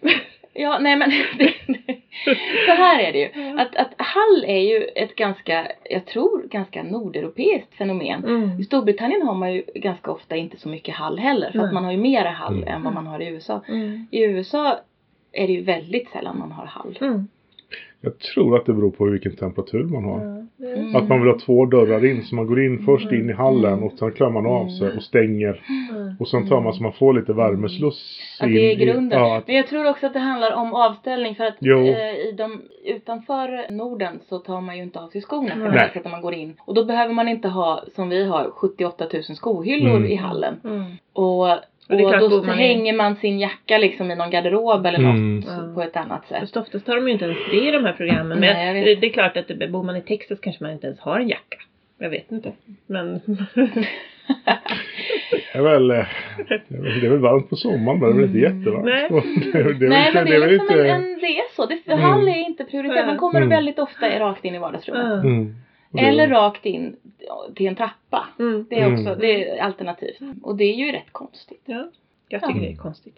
Ja, nej men så här är det ju. Att, att hall är ju ett ganska, jag tror, ganska nordeuropeiskt fenomen. Mm. I Storbritannien har man ju ganska ofta inte så mycket hall heller. För Nej. att man har ju mera hall Mm. än vad man har i USA. Mm. I USA är det ju väldigt sällan man har hall. Mm. Jag tror att det beror på vilken temperatur man har. Mm. Att man vill ha två dörrar in. Så man går in först in i hallen Mm. och sen klär man av sig och stänger. Mm. Och sen tar man så man får lite värmesluss Att det är in i- grunden. Ja, att, Men jag tror också att det handlar om avställning för att eh, i de, utanför Norden så tar man ju inte av sig skorna på det här sättet när man går in. Och då behöver man inte ha, som vi har, 78 000 skohyllor Mm. i hallen. Mm. Och, och, det är klart, då man hänger man sin jacka liksom i någon garderob eller något Mm. På ett annat sätt. Fast oftast har de ju inte ens det i de här programmen. Men Nej, jag vet. det, det är klart att det, bor man i Texas kanske man inte ens har en jacka. Jag vet inte. Men det, är väl, det är väl varmt på sommaren men det är väl inte Mm. jättevarmt. Nej. Det, är- det, är Nej väl- men det är väl liksom inte- en, en, det är så. Det, Mm. Hall är inte prioriterat. Man kommer Mm. väldigt ofta rakt in i vardagsrummet. Mm. Det- Eller rakt in till en trappa. mm. Det är också Mm. det är alternativt. Och det är ju rätt konstigt. ja. Jag tycker Ja. det är konstigt.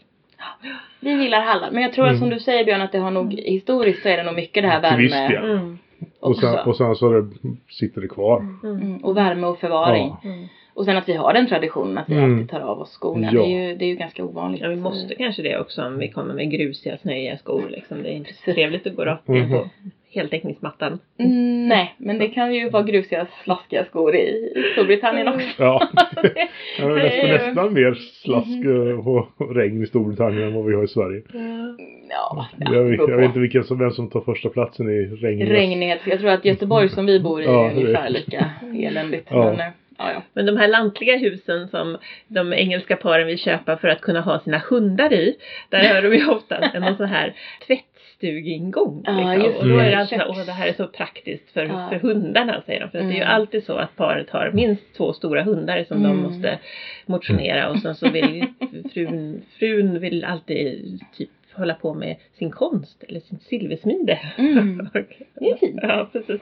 Vi gillar hallar. Men jag tror att Mm. som du säger Björn att det har nog historiskt så är det nog mycket det här värme. del. Mm. Och sen, och sen så det, sitter det kvar. Mm. Mm, och värme och förvaring. Ja. Mm. Och sen att vi har den traditionen att vi Mm. alltid tar av oss skorna. Ja. Det, är ju, det är ju ganska ovanligt. Ja, vi måste kanske det också om vi kommer med grusiga, snöiga skor. Liksom. Det är inte så trevligt att gå rakt in på heltäckningsmattan. Mm, nej, men det kan ju vara grusiga, slaskiga skor i, Storbritannien också. Ja. det är nästan, nästan mer slask Mhm. och regn i Storbritannien än vad vi har i Sverige. Ja, Jag, vet- jag vet inte vilken som, vem som tar första platsen i regn. Regnighet. Jag tror att Göteborg som vi bor i Ja, är det- ungefär lika eländigt. Ja. Men, eh, ja, ja. Men de här lantliga husen som de engelska paren vill köpa för att kunna ha sina hundar i. Där har de ju ofta en någon sån här tvättstugingång. Ja, liksom. just och då är det alltså, åh det här är så praktiskt för, Ja. för hundarna säger de. För att det är ju Mm. alltid så att paret har minst två stora hundar som de Mm. måste motionera och sen så vill frun, frun vill alltid typ hålla på med sin konst eller sin silversmide. Mm. Det är fint. Ja, precis.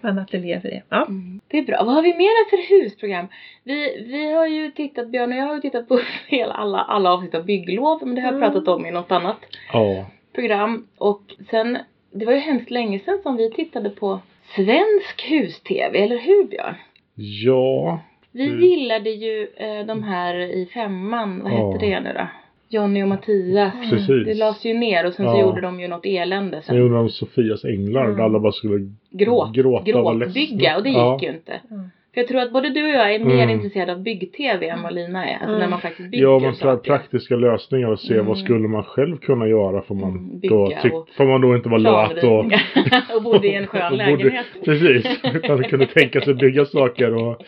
Man ateljé för det. Ja. Mm. Det är bra. Vad har vi mera för husprogram? Vi, vi har ju tittat, Björn och jag har ju tittat på hela, alla, alla avsnitt av bygglov. Men det har jag Mm. pratat om i något annat Ja. Program. Och sen, det var ju hemskt länge sedan som vi tittade på svensk hus-tv, eller hur Björn? Ja. Vi Mm. gillade ju eh, de här i femman, vad Ja. hette det nu då? Johnny och Mattias. Precis. Det lades ju ner och sen så Ja. gjorde de ju något elände Sen sen. gjorde de Sofias änglar Mm. där alla bara skulle Gråt, gråta gråtbygga och det gick Ja. ju inte. Mm. För jag tror att både du och jag är mer Mm. intresserade av bygg-tv än vad Lina är. Alltså Mm. när man faktiskt bygger Ja, för saker. praktiska lösningar och se Mm. vad skulle man själv kunna göra får man Mm, bygga då, tyck, får man då inte vara lat och, och bodde i en skön och bodde- lägenhet. Precis, utan kunde tänka sig bygga saker och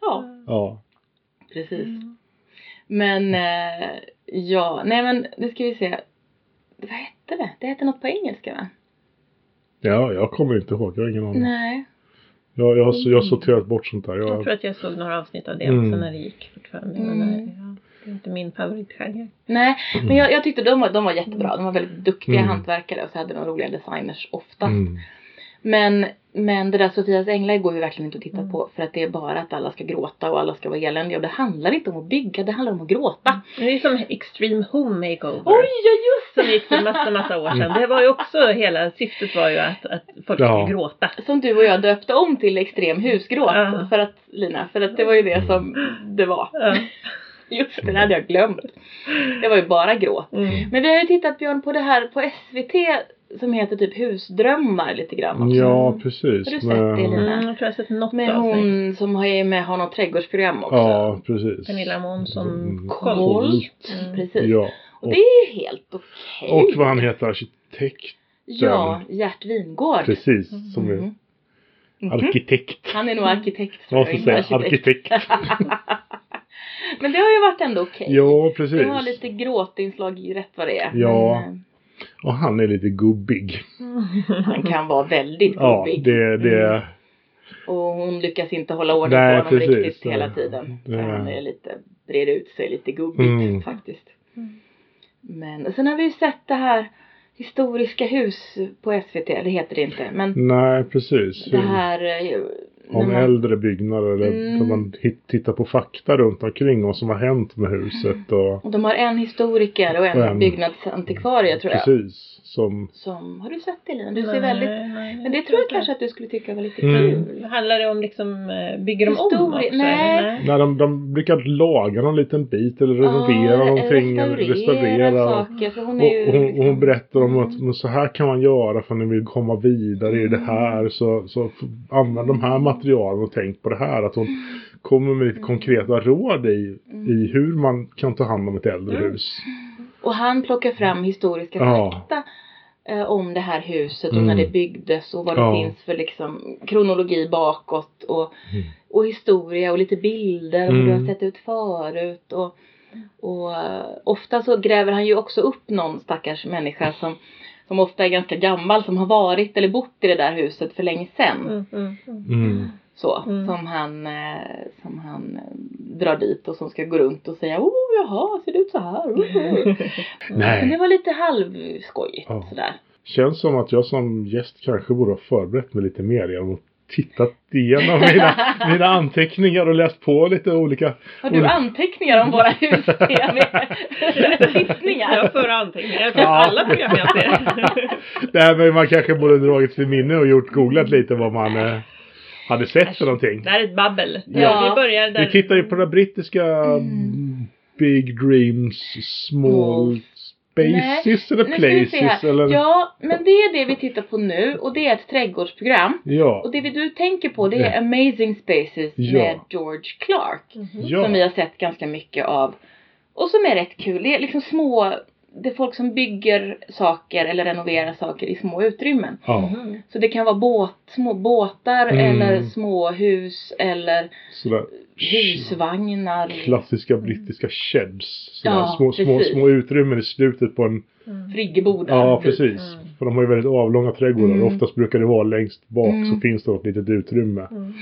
Ja, ja. precis. Men eh, ja, nej men nu ska vi se. Vad hette det? Det hette något på engelska va? Ja, jag kommer inte ihåg, jag har ingen aning. Nej. Jag, jag, har, jag har sorterat bort sånt där. Jag Jag, tror att jag såg några avsnitt av det Mm. också när det gick fortfarande. Mm. ja, det är inte min favoritgenre. Nej, men jag, jag tyckte de var, de var jättebra. De var väldigt duktiga Mm. hantverkare och så hade de roliga designers oftast. mm. Men, men det där Sofias änglar går ju verkligen inte att titta Mm. på för att det är bara att alla ska gråta och alla ska vara eländiga. Och det handlar inte om att bygga, det handlar om att gråta. Det är som Extreme Home Makeover. Oj, ja just Som gick för massa, massa år sedan. Det var ju också, hela syftet var ju att, att folk Ja. skulle gråta. Som du och jag döpte om till extrem husgråt. Ja. För att, Lina, för att det var ju det som det var. Ja. Just det, det hade jag glömt. Det var ju bara gråt. Mm. Men vi har ju tittat Björn på det här på SVT som heter typ Husdrömmar lite grann också. Ja, precis. Har du sett Men- det, Lina? Mm, jag tror jag har sett något Med hon som har med har något trädgårdsprogram också. Ja, precis. Pernilla Månsson Mm. Colt. Mm. Precis. Ja. Och det är ju helt okej. Och vad han heter, arkitekt. Ja, Gert Wingård. Precis, som är Mhm. Arkitekt. Han är nog arkitekt. Jag måste säga arkitekt. Men det har ju varit ändå okej. Ja, precis. Det har lite gråtinslag i rätt vad det är. Ja. Men, Och han är lite gubbig. eh, han kan vara väldigt Ja, gubbig. det, det, Mm. Och hon lyckas inte hålla ordning Nej, på honom precis. riktigt hela Ja. tiden. Det- han är lite, breder ut sig lite gubbigt Mm. faktiskt. Mm. Men och sen har vi ju sett det här historiska hus på SVT, det heter det inte. Men Nej, precis. det här... Om man- äldre byggnader eller Mm. där man tittar på fakta runt omkring vad som har hänt med huset och Och de har en historiker och en, Och en- byggnadsantikvarie tror jag. precis som Som, har du sett det Lina? Du ser Nej, väldigt... nej, Men det tror jag kanske att du skulle tycka var lite Mm. kul. Handlar det om liksom, eh, bygger de om Historia- också? nej. eller? när de, de brukar laga någon liten bit eller renovera Ja, någonting eller restaurera, restaurera. saker. För hon Och, är ju och hon, liksom- och hon berättar om att Mm. men så här kan man göra för när vi vill komma vidare i det här. Så, så använd de här materialen och tänk på det här. Att hon kommer med lite konkreta råd i, i hur man kan ta hand om ett äldre Mm. hus. Och han plockar fram historiska fakta eh, om det här huset och Mm. när det byggdes och vad det Ja. finns för liksom kronologi bakåt och, Mm. och historia och lite bilder och hur det Mm. har sett ut förut. Och, och eh, ofta så gräver han ju också upp någon stackars människa som, som ofta är ganska gammal som har varit eller bott i det där huset för länge sedan. Mm, mm, mm. Mm. Så, Mm. som han, eh, som han eh, drar dit och som ska gå runt och säga oh jaha, ser det ut så här? Oh. Men Nej, det var lite halvskojigt Ja. sådär. känns som att jag som gäst kanske borde ha förberett mig lite mer genom att tittat igenom mina, mina anteckningar och läst på lite olika. Har du anteckningar om våra hus? Jag Tittningar? för anteckningar för Ja. alla program jag ser. Nej, men man kanske borde dragit till minne och gjort googlat lite vad man eh, hade sett för någonting. Det här är ett babbel. Ja. Vi börjar där. Vi tittar ju på den brittiska Mm. Big Dreams Small Spaces eller vi se Places eller... Ja, men det är det vi tittar på nu och det är ett trädgårdsprogram. Ja. Och det vi- du tänker på det är Amazing Spaces Ja. med George Clark. Mhm. ja. Som vi har sett ganska mycket av. Och som är rätt kul. Det är liksom små, det är folk som bygger saker eller renoverar saker i små utrymmen. ja. Mhm. Så det kan vara båt, små båtar Mm. eller små hus eller Sådär husvagnar. klassiska brittiska sheds. Sådär Ja, små, små, precis. små utrymmen i slutet på en... Mm. Friggebodar. Ja, typ. precis. Mm. För de har ju väldigt avlånga trädgårdar. Mm. Oftast brukar det vara längst bak så Mm. finns det ett litet utrymme. Mm.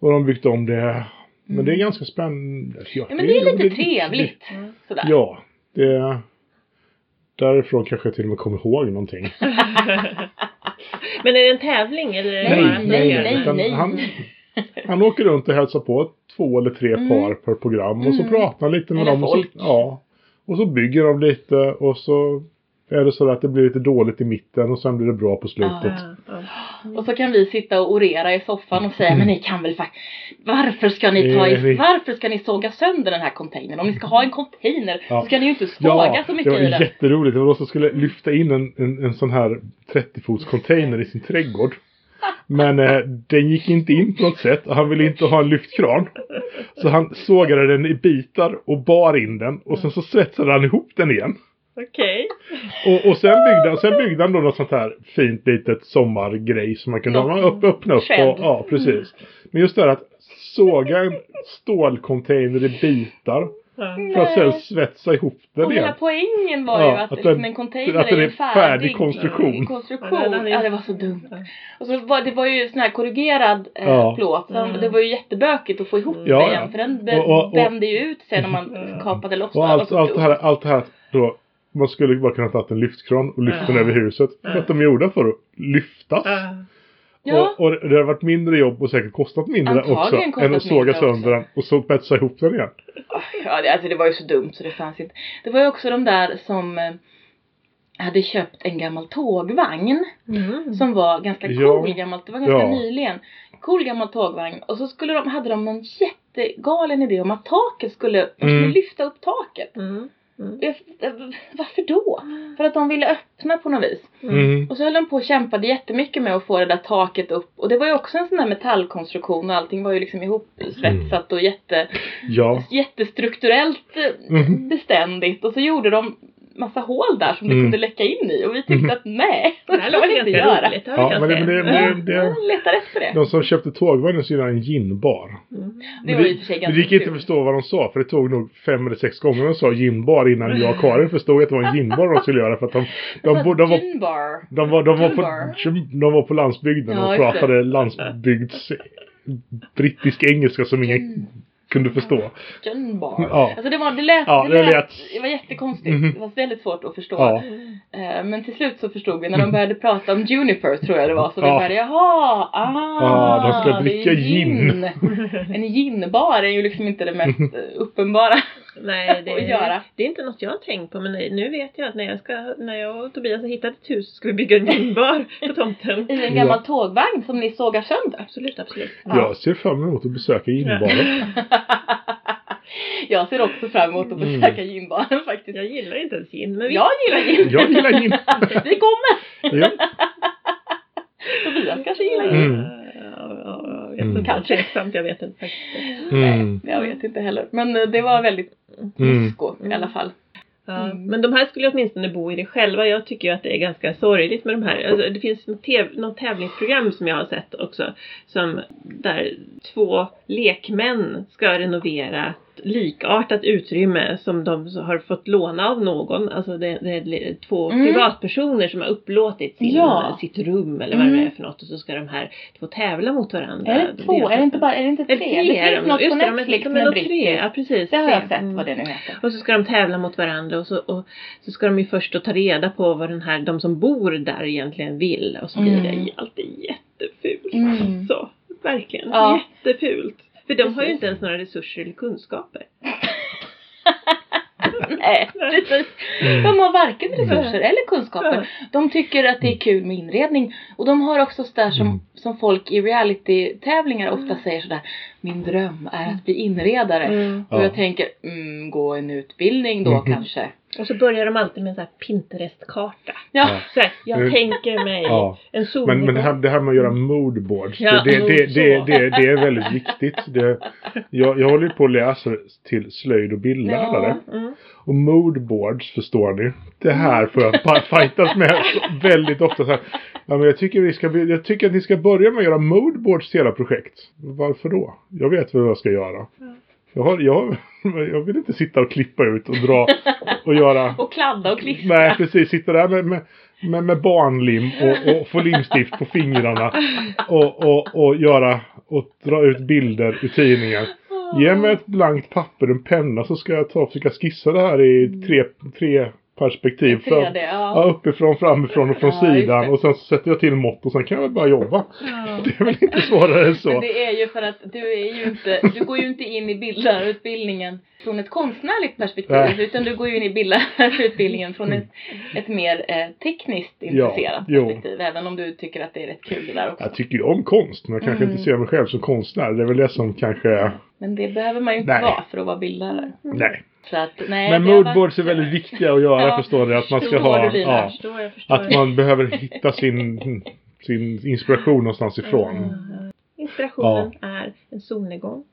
Och de har byggt om det. Men Mm. det är ganska spännande. Ja, Ja men det är lite trevligt. Mm. Sådär. Ja, det... Därifrån kanske jag till och med kommer ihåg någonting. Men är det en tävling eller är det Nej, bara nej, nej. Utan Han, han åker runt och hälsar på två eller tre Mm. par per program. Och så Mm. pratar han lite med Eller dem. Och så, folk. ja. Och så bygger de lite och så är det så att det blir lite dåligt i mitten och sen blir det bra på slutet. Ja, ja. Och så kan vi sitta och orera i soffan och säga men ni kan väl faktiskt Varför ska ni ta Eh, i, varför ska ni såga sönder den här containern? Om ni ska ha en container Ja. så ska ni ju inte såga så det mycket var i den. jätteroligt. Det var någon som skulle lyfta in en, en, en sån här 30-fots container i sin trädgård. Men eh, den gick inte in på något sätt och han ville inte ha en lyftkran. Så han sågade den i bitar och bar in den och sen så svetsade han ihop den igen. Okej. Och, och sen, byggde, han- sen byggde han då något sånt här fint litet sommargrej som man kunde ha upp, öppna upp. Och, ja, precis. Men just det här att såga en stålcontainer i bitar Ja. för att sen svetsa ihop den Och igen. hela poängen var ju Ja, att, att liksom den- en container att den är en färdig färdig konstruktion. konstruktion. Ja, den är- Ja, det var så dumt. Och så var, det var ju sån här korrugerad eh, Ja. plåt. Så Mm. Det var ju jättebökigt att få ihop Ja, det ja. igen. För den Och- och- och- vände ju ut sen när man Mm. kapade loss Och den. allt, så allt, det här, allt det här då, man skulle bara kunna ta en lyftkran och lyfta den Ja. över huset. För Ja. att de är gjorda för att lyftas. Ja. Ja. Och, och det har varit mindre jobb och säkert kostat mindre Antagligen också. kostat Än att såga sönder den och så petsa ihop den igen. Ja, det, alltså det var ju så dumt så det fanns inte. Det var ju också de där som eh, hade köpt en gammal tågvagn. Mm. Som var ganska Ja. cool gammalt. Det var ganska Ja. nyligen. Cool gammal tågvagn. Och så skulle de, hade de någon jättegalen idé om att taket skulle, de skulle Mm. lyfta upp taket. Mm. Mm. Jag- Varför då? För att de ville öppna på något vis. Mm. Och så höll de på och kämpade jättemycket med att få det där taket upp. Och det var ju också en sån där metallkonstruktion och allting var ju liksom ihopsvetsat och jätte, Ja. jättestrukturellt eh, beständigt. Och så gjorde de massa hål där som det Mm. kunde läcka in i. Och vi tyckte Mhm. att nej, Det det här ska man låter inte göra. roligt. Det Ja, men det, men det, det, letar efter det. de som köpte tågvagnen skulle ha en ginbar. Mm. Det var ju i och för sig ganska det gick inte att förstå vad de sa för det tog nog fem eller sex gånger de sa ginbar innan jag och Karin förstod att det var en ginbar de skulle göra för att de, de, de, var, de, var, de, var på, de var på landsbygden och pratade landsbygds brittisk engelska som ingen Gin. Kunde förstå. Gin bar. Ja. Alltså det var, det lät, Ja, det, det lät, lät- det var jättekonstigt. Mhm. Det var väldigt svårt att förstå. Ja. Eh, Men till slut så förstod vi när de började prata om Juniper tror jag det var. Så vi Ja. började, jaha, ah, Ja, de ska det är dricka gin. En ginbar är ju liksom inte det mest uppenbara. Nej, det att göra. det är inte något jag har tänkt på men nu vet jag att när jag, ska, när jag och Tobias har hittat ett hus så ska vi bygga en ginbar på tomten. I en gammal tågvagn som ni sågar sönder. Absolut, absolut. Jag ser fram emot att besöka ginbaren. jag ser också fram emot att Mm. besöka ginbaren faktiskt. Jag gillar inte ens gin men vi Jag gillar gin. Jag gillar gin. Vi kommer! Ja. Tobias kanske gillar gin. Mm. Ja, ja, jag vet Mm. inte. Kanske. Tveksamt, jag vet inte faktiskt. Mm. Jag vet inte heller. Men eh, det var väldigt Mm. disco i alla fall. Mm. Men de här skulle åtminstone bo i det själva. Jag tycker ju att det är ganska sorgligt med de här. Alltså, det finns något tävlingsprogram som jag har sett också. Som där två lekmän ska renovera likartat utrymme som de har fått låna av någon. Alltså det, det är två Mm. privatpersoner som har upplåtit sin, Ja. sitt rum eller vad det Mm. är för något. Och så ska de här två tävla mot varandra. Är det två? Är det inte bara, är det inte tre? Tre det finns de. något Just på det, de är- Netflix de med tre. Ja precis. Det har tre. jag sett Mm. vad det nu heter. Och så ska de tävla mot varandra och så, och så ska de ju först då ta reda på vad den här, de som bor där egentligen vill. Och så blir Mm. det alltid jättefult. Mm. Så, verkligen. Ja. Jättefult. För de har ju inte ens några resurser eller kunskaper. Nej, precis. Mm. De har varken resurser eller kunskaper. De tycker att det är kul med inredning. Och de har också sådär som, Mm. som folk i reality-tävlingar ofta säger sådär Min dröm är att bli inredare. Mm. Och Ja. jag tänker, mm, gå en utbildning då Mhm. kanske. Och så börjar de alltid med en sån här Pinterest-karta. Ja. Ja. Så här, jag Mm. tänker mig Ja. en sol. Men, men det, här, det här med att göra moodboards, Ja, det, det, det, det, det, det är väldigt viktigt. Det, jag, jag håller ju på att läsa till slöjd och bildlärare. Mm. Och moodboards förstår ni. Det här får jag fightas med väldigt ofta. Så här. Ja, men jag, tycker vi ska, jag tycker att ni ska börja med att göra moodboards till hela projekt. Varför då? Jag vet vad jag ska göra. Jag, har, jag, jag vill inte sitta och klippa ut och dra och göra Och kladda och klistra. Nej precis, sitta där med, med, med, med barnlim och, och få limstift på fingrarna och, och, och göra och dra ut bilder ur tidningen. Ge mig ett blankt papper och en penna så ska jag ta och försöka skissa det här i tre, tre perspektiv. Fram, det, ja, ja. uppifrån, framifrån och från Ja, sidan och sen så sätter jag till mått och sen kan jag väl bara jobba. Ja. Det är väl inte svårare än Men så. det är ju för att du är ju inte, du går ju inte in i bildlärarutbildningen från ett konstnärligt perspektiv Nej. utan du går ju in i bildlärarutbildningen från ett, ett mer eh, tekniskt intresserat jo. perspektiv. Även om du tycker att det är rätt kul det där också. Jag tycker ju om konst men jag kanske Mm. inte ser mig själv som konstnär. Det är väl det som kanske... Men det behöver man ju inte Nej. vara för att vara bildlärare. Nej. Så att, nej, Men moodboards är varit- väldigt viktiga att göra Ja, förstår ni. Att man ska ha... du, Lina? Ja, förstår, jag förstår. att man behöver hitta sin, sin inspiration någonstans ifrån. Mm. Inspirationen är en solnedgång.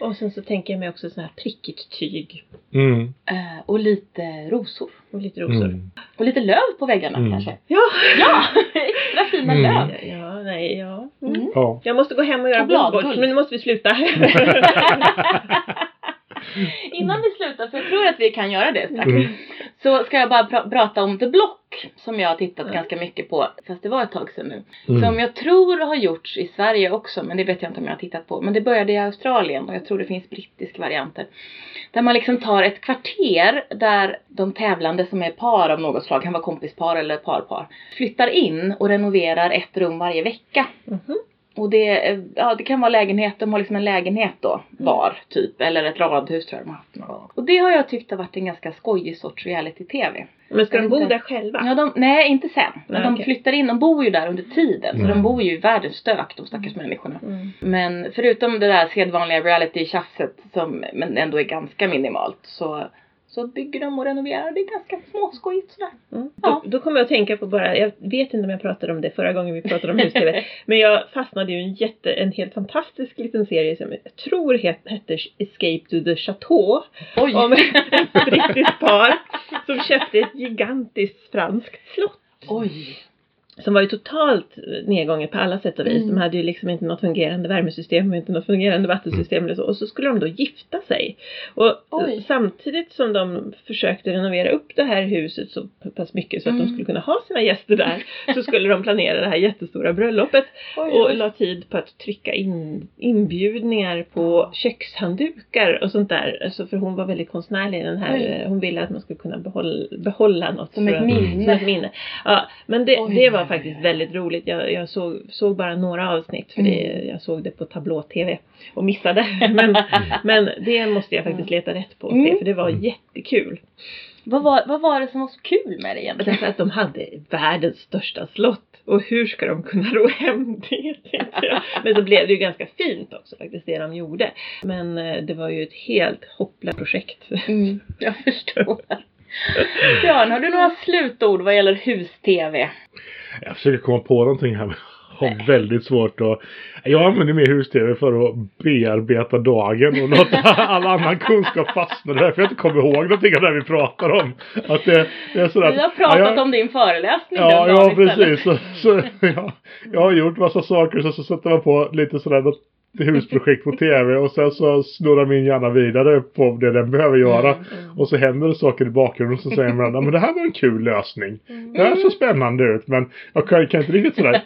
Och sen så tänker jag mig också sån här prickigt tyg Mm. Eh, och lite rosor. och lite rosor. Mm. Och lite löv på väggarna Mm. kanske. Ja! Ja! Extra fina Mm. löv. ja! Nej, ja. Mm. Mm. Ja. Jag måste gå hem och göra moodboards men nu måste vi sluta. Innan vi slutar, för jag tror att vi kan göra det strax. Mm. Så ska jag bara pra- prata om The Block som jag har tittat Mm. ganska mycket på. Fast det var ett tag sedan nu. Mm. Som jag tror har gjorts i Sverige också. Men det vet jag inte om jag har tittat på. Men det började i Australien och jag tror det finns brittiska varianter. Där man liksom tar ett kvarter där de tävlande som är par av något slag, kan vara kompispar eller parpar, flyttar in och renoverar ett rum varje vecka. Mhm. Och det, eh, ja, det kan vara lägenhet, de har liksom en lägenhet då var typ. Eller ett radhus tror jag de har haft någon gång. Och det har jag tyckt har varit en ganska skojig sorts reality-tv. Men ska Jag de bo inte. där själva? Ja, de, nej, inte sen. Men Nej, de okej. flyttar in, de bor ju där under tiden. Så Mm. de bor ju i världens stök, de stackars människorna. Mm. Men förutom det där sedvanliga reality-tjafset som men ändå är ganska minimalt så, så bygger de och renoverar. Det är ganska småskojigt sådär. Mm. Ja. Då, då kommer jag att tänka på bara, jag vet inte om jag pratade om det förra gången vi pratade om hus-tv. men jag fastnade ju i en jätte, en helt fantastisk liten serie som jag tror het, hette Escape to the Chateau. Oj! Om ett brittiskt par som köpte ett gigantiskt franskt slott. Oj! Som var ju totalt nedgånget på alla sätt och vis. Mm. De hade ju liksom inte något fungerande värmesystem och inte något fungerande vattensystem eller så. Och så skulle de då gifta sig. Och Oj. samtidigt som de försökte renovera upp det här huset så pass mycket så att Mm. de skulle kunna ha sina gäster där. så skulle de planera det här jättestora bröllopet. Oj, Och la tid på att trycka in inbjudningar på kökshanddukar och sånt där. Alltså för hon var väldigt konstnärlig den här. Oj. Hon ville att man skulle kunna behålla, behålla något. Som ett minne. Som ett minne. Ja, men det, det var faktiskt väldigt roligt. Jag, jag såg, såg bara några avsnitt för det, Mm. jag såg det på tablå-tv och missade. Men, men det måste jag faktiskt leta rätt på och se Mm. för det var jättekul. Vad, var, vad var det som var så kul med det egentligen? Därför att de hade världens största slott. Och hur ska de kunna ro hem det? jag. Men så blev det ju ganska fint också faktiskt det de gjorde. Men eh, det var ju ett helt hopplöst projekt. Mm, jag förstår. Björn, har du några slutord vad gäller hus-tv? Jag försöker komma på någonting här. men har väldigt svårt att... Jag använder mer hus-tv för att bearbeta dagen och låta all annan kunskap fastna. Det är därför jag inte kommer ihåg någonting av det vi pratar om. Att det, det är sådär, Vi har pratat ja, jag, om din föreläsning Ja, den ja precis. Så, så, ja, jag har gjort massa saker så, så sätter man på lite sådär något husprojekt på tv och sen så snurrar min hjärna vidare på det den behöver göra. Mm, Och så händer det saker i bakgrunden och så säger man "Ja, men det här var en kul lösning. Det här ser spännande ut men jag kan, kan inte riktigt sådär.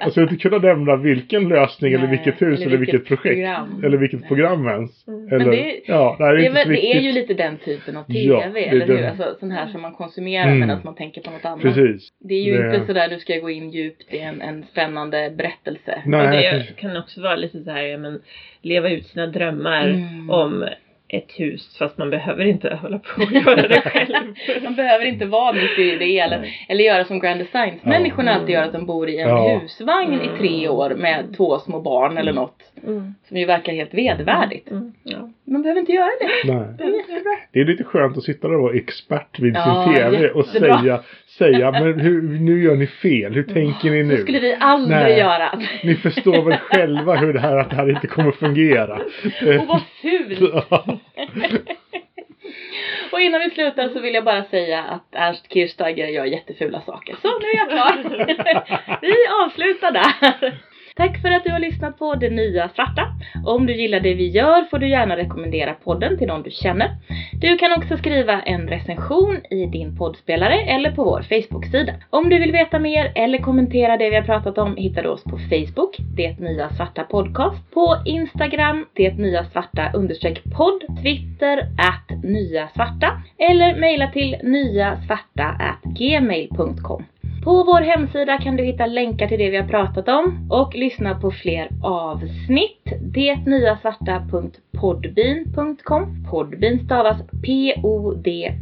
Alltså jag inte kunnat nämna vilken lösning eller Nej, vilket hus eller, vilket, projekt. program. Eller vilket program ens. Mm. Eller, Men det- ja, nej, Det är, väl, det ju lite den typen av tv, Ja, eller hur? den. Alltså sån här som man konsumerar Mm. medan man tänker på något annat. Precis. Det är ju Det- inte sådär nu ska jag gå in djupt i en, en spännande berättelse. Och Nej, det kan också vara lite så här, ja, men leva ut sina drömmar Mm. om ett hus fast man behöver inte hålla på och göra det själv. Man behöver inte vara mitt i det eller, eller göra som Grand Designs människorna alltid gör att de bor i en Ja. husvagn i tre år med två små barn eller något. Mm. Som ju verkar helt vedervärdigt. Mm. Ja. Man behöver inte göra det. Nej. Det är jättebra. Det är lite skönt att sitta där och vara expert vid Ja, sin tv och jättebra. säga, säga men hur, nu gör ni fel, hur tänker ni nu? skulle vi aldrig Nej. göra. Ni förstår väl själva hur det här, att det här inte kommer fungera. Och vad fult! Och innan vi slutar så vill jag bara säga att Ernst Kirchsteiger gör jättefula saker. Så nu är jag klar. vi avslutar där. Tack för att du har lyssnat på Det Nya Svarta. Om du gillar det vi gör får du gärna rekommendera podden till någon du känner. Du kan också skriva en recension i din poddspelare eller på vår Facebook-sida. Om du vill veta mer eller kommentera det vi har pratat om hittar du oss på Facebook, Det Nya Svarta Podcast, på Instagram, Det Nya Svarta understreck podd, Twitter, att Nya Svarta eller mejla till nyasvarta gmail.com. På vår hemsida kan du hitta länkar till det vi har pratat om och lyssna på fler avsnitt. Detnyasvarta.podbean.com Podbean stavas P-O-D-B-E-A-N.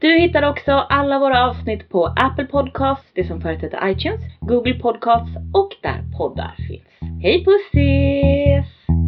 Du hittar också alla våra avsnitt på Apple Podcasts, det som förut hette iTunes, Google Podcasts och där poddar finns. Hej pussis!